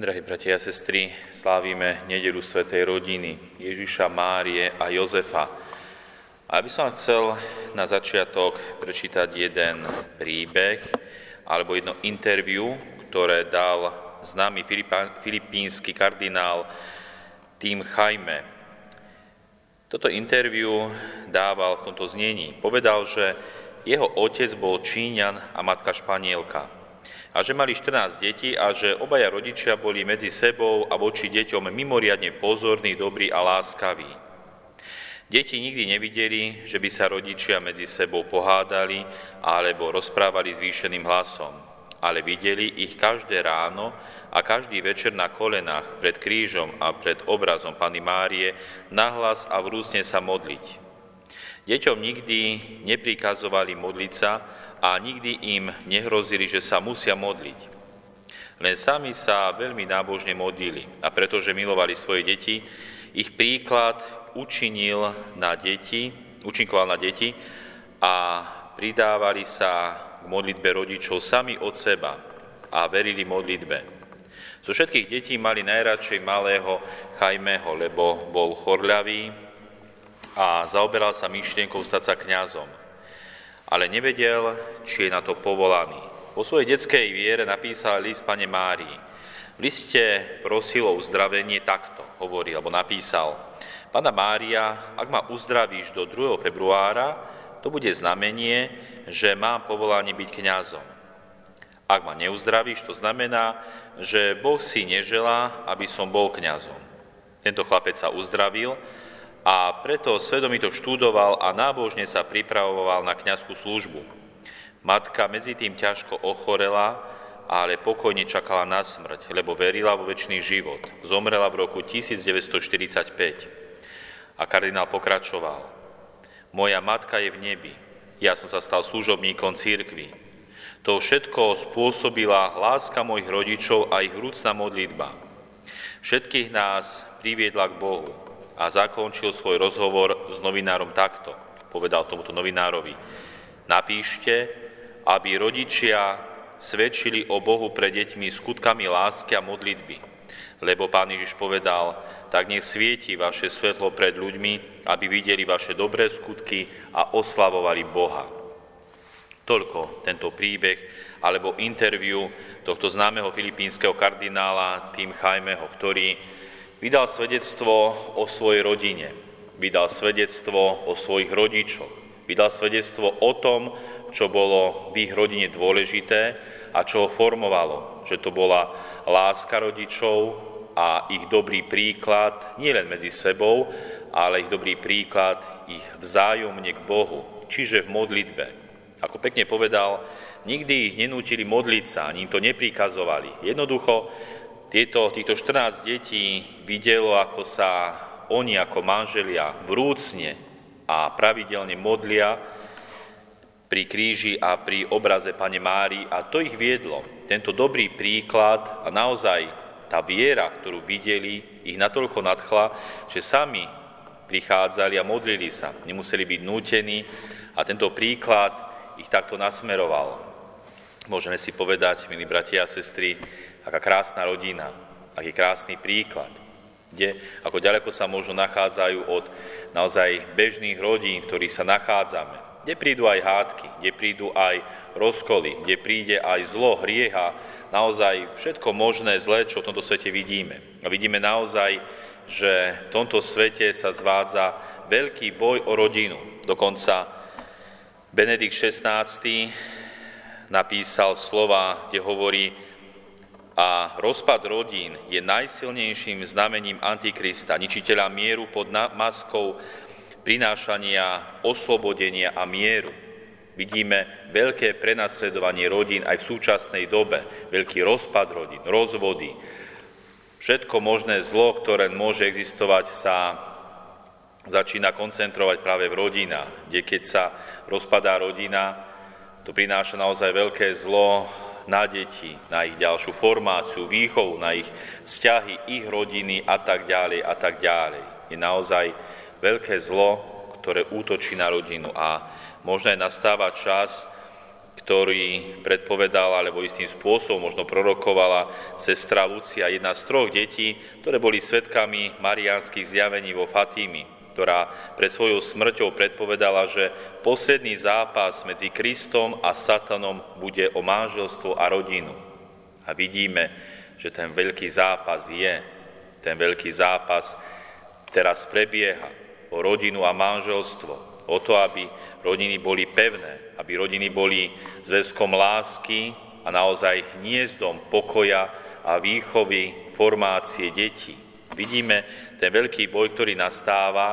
Drahí bratia a sestry, slávime nedelu Svetej rodiny Ježiša, Márie a Jozefa. A by som chcel na začiatok prečítať jeden príbeh alebo jedno interviu, ktoré dal známy filipínsky kardinál Tim Jaime. Toto interviu dával v tomto znení. Povedal, že jeho otec bol Číňan a matka Španielka a že mali 14 detí a že obaja rodičia boli medzi sebou a voči deťom mimoriadne pozorní, dobrí a láskaví. Deti nikdy nevideli, že by sa rodičia medzi sebou pohádali alebo rozprávali zvýšeným hlasom, ale videli ich každé ráno a každý večer na kolenách pred krížom a pred obrazom Pany Márie nahlas a vrúcne sa modliť. Deťom nikdy neprikazovali modliť sa, a nikdy im nehrozili, že sa musia modliť. Len sami sa veľmi nábožne modlili a pretože milovali svoje deti, ich príklad učinil na deti, učinkoval na deti a pridávali sa k modlitbe rodičov sami od seba a verili modlitbe. Zo všetkých detí mali najradšej malého Chajmeho, lebo bol chorľavý a zaoberal sa myšlienkou stať sa kňazom ale nevedel, či je na to povolaný. Po svojej detskej viere napísal list pane Márii. V liste prosil o uzdravenie takto, hovorí, alebo napísal. Pana Mária, ak ma uzdravíš do 2. februára, to bude znamenie, že mám povolanie byť kňazom. Ak ma neuzdravíš, to znamená, že Boh si neželá, aby som bol kňazom. Tento chlapec sa uzdravil a preto svedomito študoval a nábožne sa pripravoval na kňazskú službu. Matka medzi tým ťažko ochorela, ale pokojne čakala na smrť, lebo verila vo väčší život. Zomrela v roku 1945. A kardinál pokračoval. Moja matka je v nebi. Ja som sa stal služobníkom církvy. To všetko spôsobila láska mojich rodičov a ich vrúcna modlitba. Všetkých nás priviedla k Bohu a zakončil svoj rozhovor s novinárom takto. Povedal tomuto novinárovi, napíšte, aby rodičia svedčili o Bohu pre deťmi skutkami lásky a modlitby. Lebo pán Ježiš povedal, tak nech svieti vaše svetlo pred ľuďmi, aby videli vaše dobré skutky a oslavovali Boha. Toľko tento príbeh alebo interviu tohto známeho filipínskeho kardinála Tim Chajmeho, ktorý Vydal svedectvo o svojej rodine, vydal svedectvo o svojich rodičoch, vydal svedectvo o tom, čo bolo v ich rodine dôležité a čo ho formovalo, že to bola láska rodičov a ich dobrý príklad nielen medzi sebou, ale ich dobrý príklad ich vzájomne k Bohu, čiže v modlitbe. Ako pekne povedal, nikdy ich nenútili modliť sa, ani im to neprikazovali. Jednoducho tieto, týchto 14 detí videlo, ako sa oni ako manželia vrúcne a pravidelne modlia pri kríži a pri obraze Pane Mári a to ich viedlo. Tento dobrý príklad a naozaj tá viera, ktorú videli, ich natoľko nadchla, že sami prichádzali a modlili sa. Nemuseli byť nútení a tento príklad ich takto nasmeroval. Môžeme si povedať, milí bratia a sestry, aká krásna rodina, aký krásny príklad, kde ako ďaleko sa možno nachádzajú od naozaj bežných rodín, v ktorých sa nachádzame, kde prídu aj hádky, kde prídu aj rozkoly, kde príde aj zlo, hrieha, naozaj všetko možné zlé, čo v tomto svete vidíme. A vidíme naozaj, že v tomto svete sa zvádza veľký boj o rodinu. Dokonca Benedikt XVI napísal slova, kde hovorí, a rozpad rodín je najsilnejším znamením Antikrista, ničiteľa mieru pod maskou prinášania oslobodenia a mieru. Vidíme veľké prenasledovanie rodín aj v súčasnej dobe, veľký rozpad rodín, rozvody. Všetko možné zlo, ktoré môže existovať, sa začína koncentrovať práve v rodinách, kde keď sa rozpadá rodina, to prináša naozaj veľké zlo na deti, na ich ďalšiu formáciu, výchovu, na ich vzťahy, ich rodiny a tak ďalej a tak ďalej. Je naozaj veľké zlo, ktoré útočí na rodinu a možno aj nastáva čas, ktorý predpovedal, alebo istým spôsobom možno prorokovala sestra Lucia, jedna z troch detí, ktoré boli svetkami mariánskych zjavení vo Fatími, ktorá pred svojou smrťou predpovedala, že posledný zápas medzi Kristom a Satanom bude o manželstvo a rodinu. A vidíme, že ten veľký zápas je, ten veľký zápas teraz prebieha o rodinu a manželstvo, o to, aby rodiny boli pevné, aby rodiny boli zväzkom lásky a naozaj hniezdom pokoja a výchovy, formácie detí. Vidíme ten veľký boj, ktorý nastáva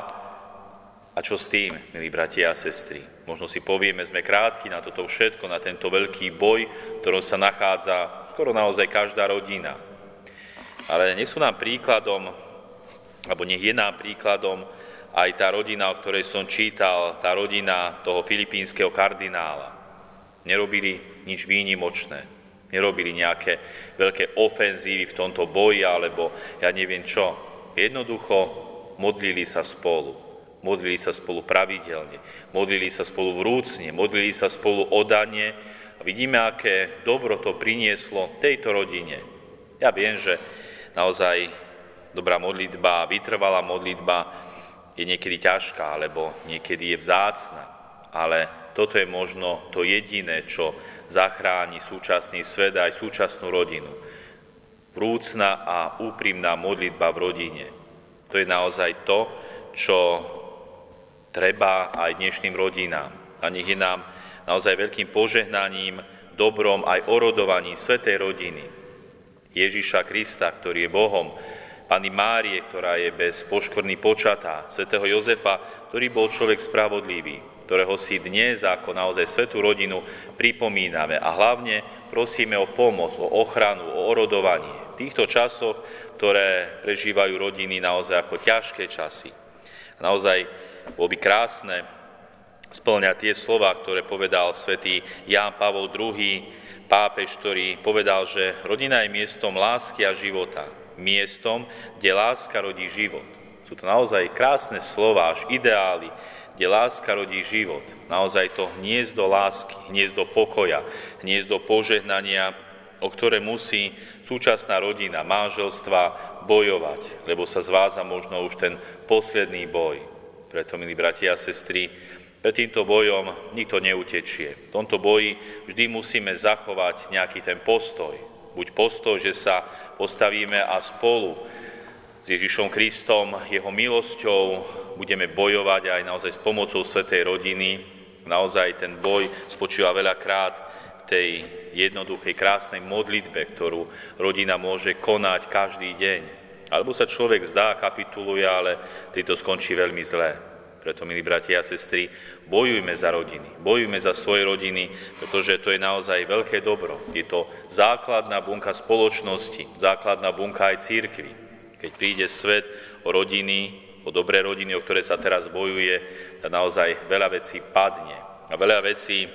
a čo s tým, milí bratia a sestry? Možno si povieme, sme krátki na toto všetko, na tento veľký boj, v ktorom sa nachádza skoro naozaj každá rodina. Ale nie sú nám príkladom, alebo nech je nám príkladom aj tá rodina, o ktorej som čítal, tá rodina toho filipínskeho kardinála. Nerobili nič výnimočné, nerobili nejaké veľké ofenzívy v tomto boji, alebo ja neviem čo. Jednoducho modlili sa spolu. Modlili sa spolu pravidelne, modlili sa spolu vrúcne, modlili sa spolu o danie a vidíme, aké dobro to prinieslo tejto rodine. Ja viem, že naozaj dobrá modlitba, vytrvalá modlitba je niekedy ťažká, alebo niekedy je vzácna, ale toto je možno to jediné, čo zachráni súčasný svet a aj súčasnú rodinu. Vrúcna a úprimná modlitba v rodine. To je naozaj to, čo treba aj dnešným rodinám. A nech je nám naozaj veľkým požehnaním, dobrom aj orodovaní Svetej rodiny. Ježíša Krista, ktorý je Bohom, Pani Márie, ktorá je bez poškvrny počatá, svätého Jozefa, ktorý bol človek spravodlivý, ktorého si dnes ako naozaj svetú rodinu pripomíname a hlavne prosíme o pomoc, o ochranu, o orodovanie v týchto časoch, ktoré prežívajú rodiny naozaj ako ťažké časy. A naozaj bolo by krásne splňať tie slova, ktoré povedal svätý Ján Pavol II, pápež, ktorý povedal, že rodina je miestom lásky a života miestom, kde láska rodí život. Sú to naozaj krásne slova, až ideály, kde láska rodí život. Naozaj to hniezdo lásky, hniezdo pokoja, hniezdo požehnania, o ktoré musí súčasná rodina, manželstva bojovať, lebo sa zváza možno už ten posledný boj. Preto, milí bratia a sestry, pred týmto bojom nikto neutečie. V tomto boji vždy musíme zachovať nejaký ten postoj. Buď postoj, že sa postavíme a spolu s Ježišom Kristom, jeho milosťou budeme bojovať aj naozaj s pomocou Svetej rodiny. Naozaj ten boj spočíva veľakrát v tej jednoduchej, krásnej modlitbe, ktorú rodina môže konať každý deň. Alebo sa človek zdá, kapituluje, ale to skončí veľmi zlé. Preto, milí bratia a sestry, bojujme za rodiny, bojujme za svoje rodiny, pretože to je naozaj veľké dobro. Je to základná bunka spoločnosti, základná bunka aj církvy. Keď príde svet o rodiny, o dobré rodiny, o ktoré sa teraz bojuje, tak naozaj veľa vecí padne a veľa vecí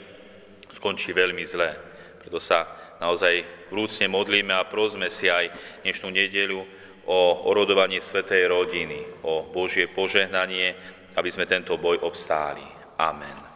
skončí veľmi zlé. Preto sa naozaj vrúcne modlíme a prosme si aj dnešnú nedeľu o orodovanie Svetej rodiny, o Božie požehnanie, aby sme tento boj obstáli. Amen.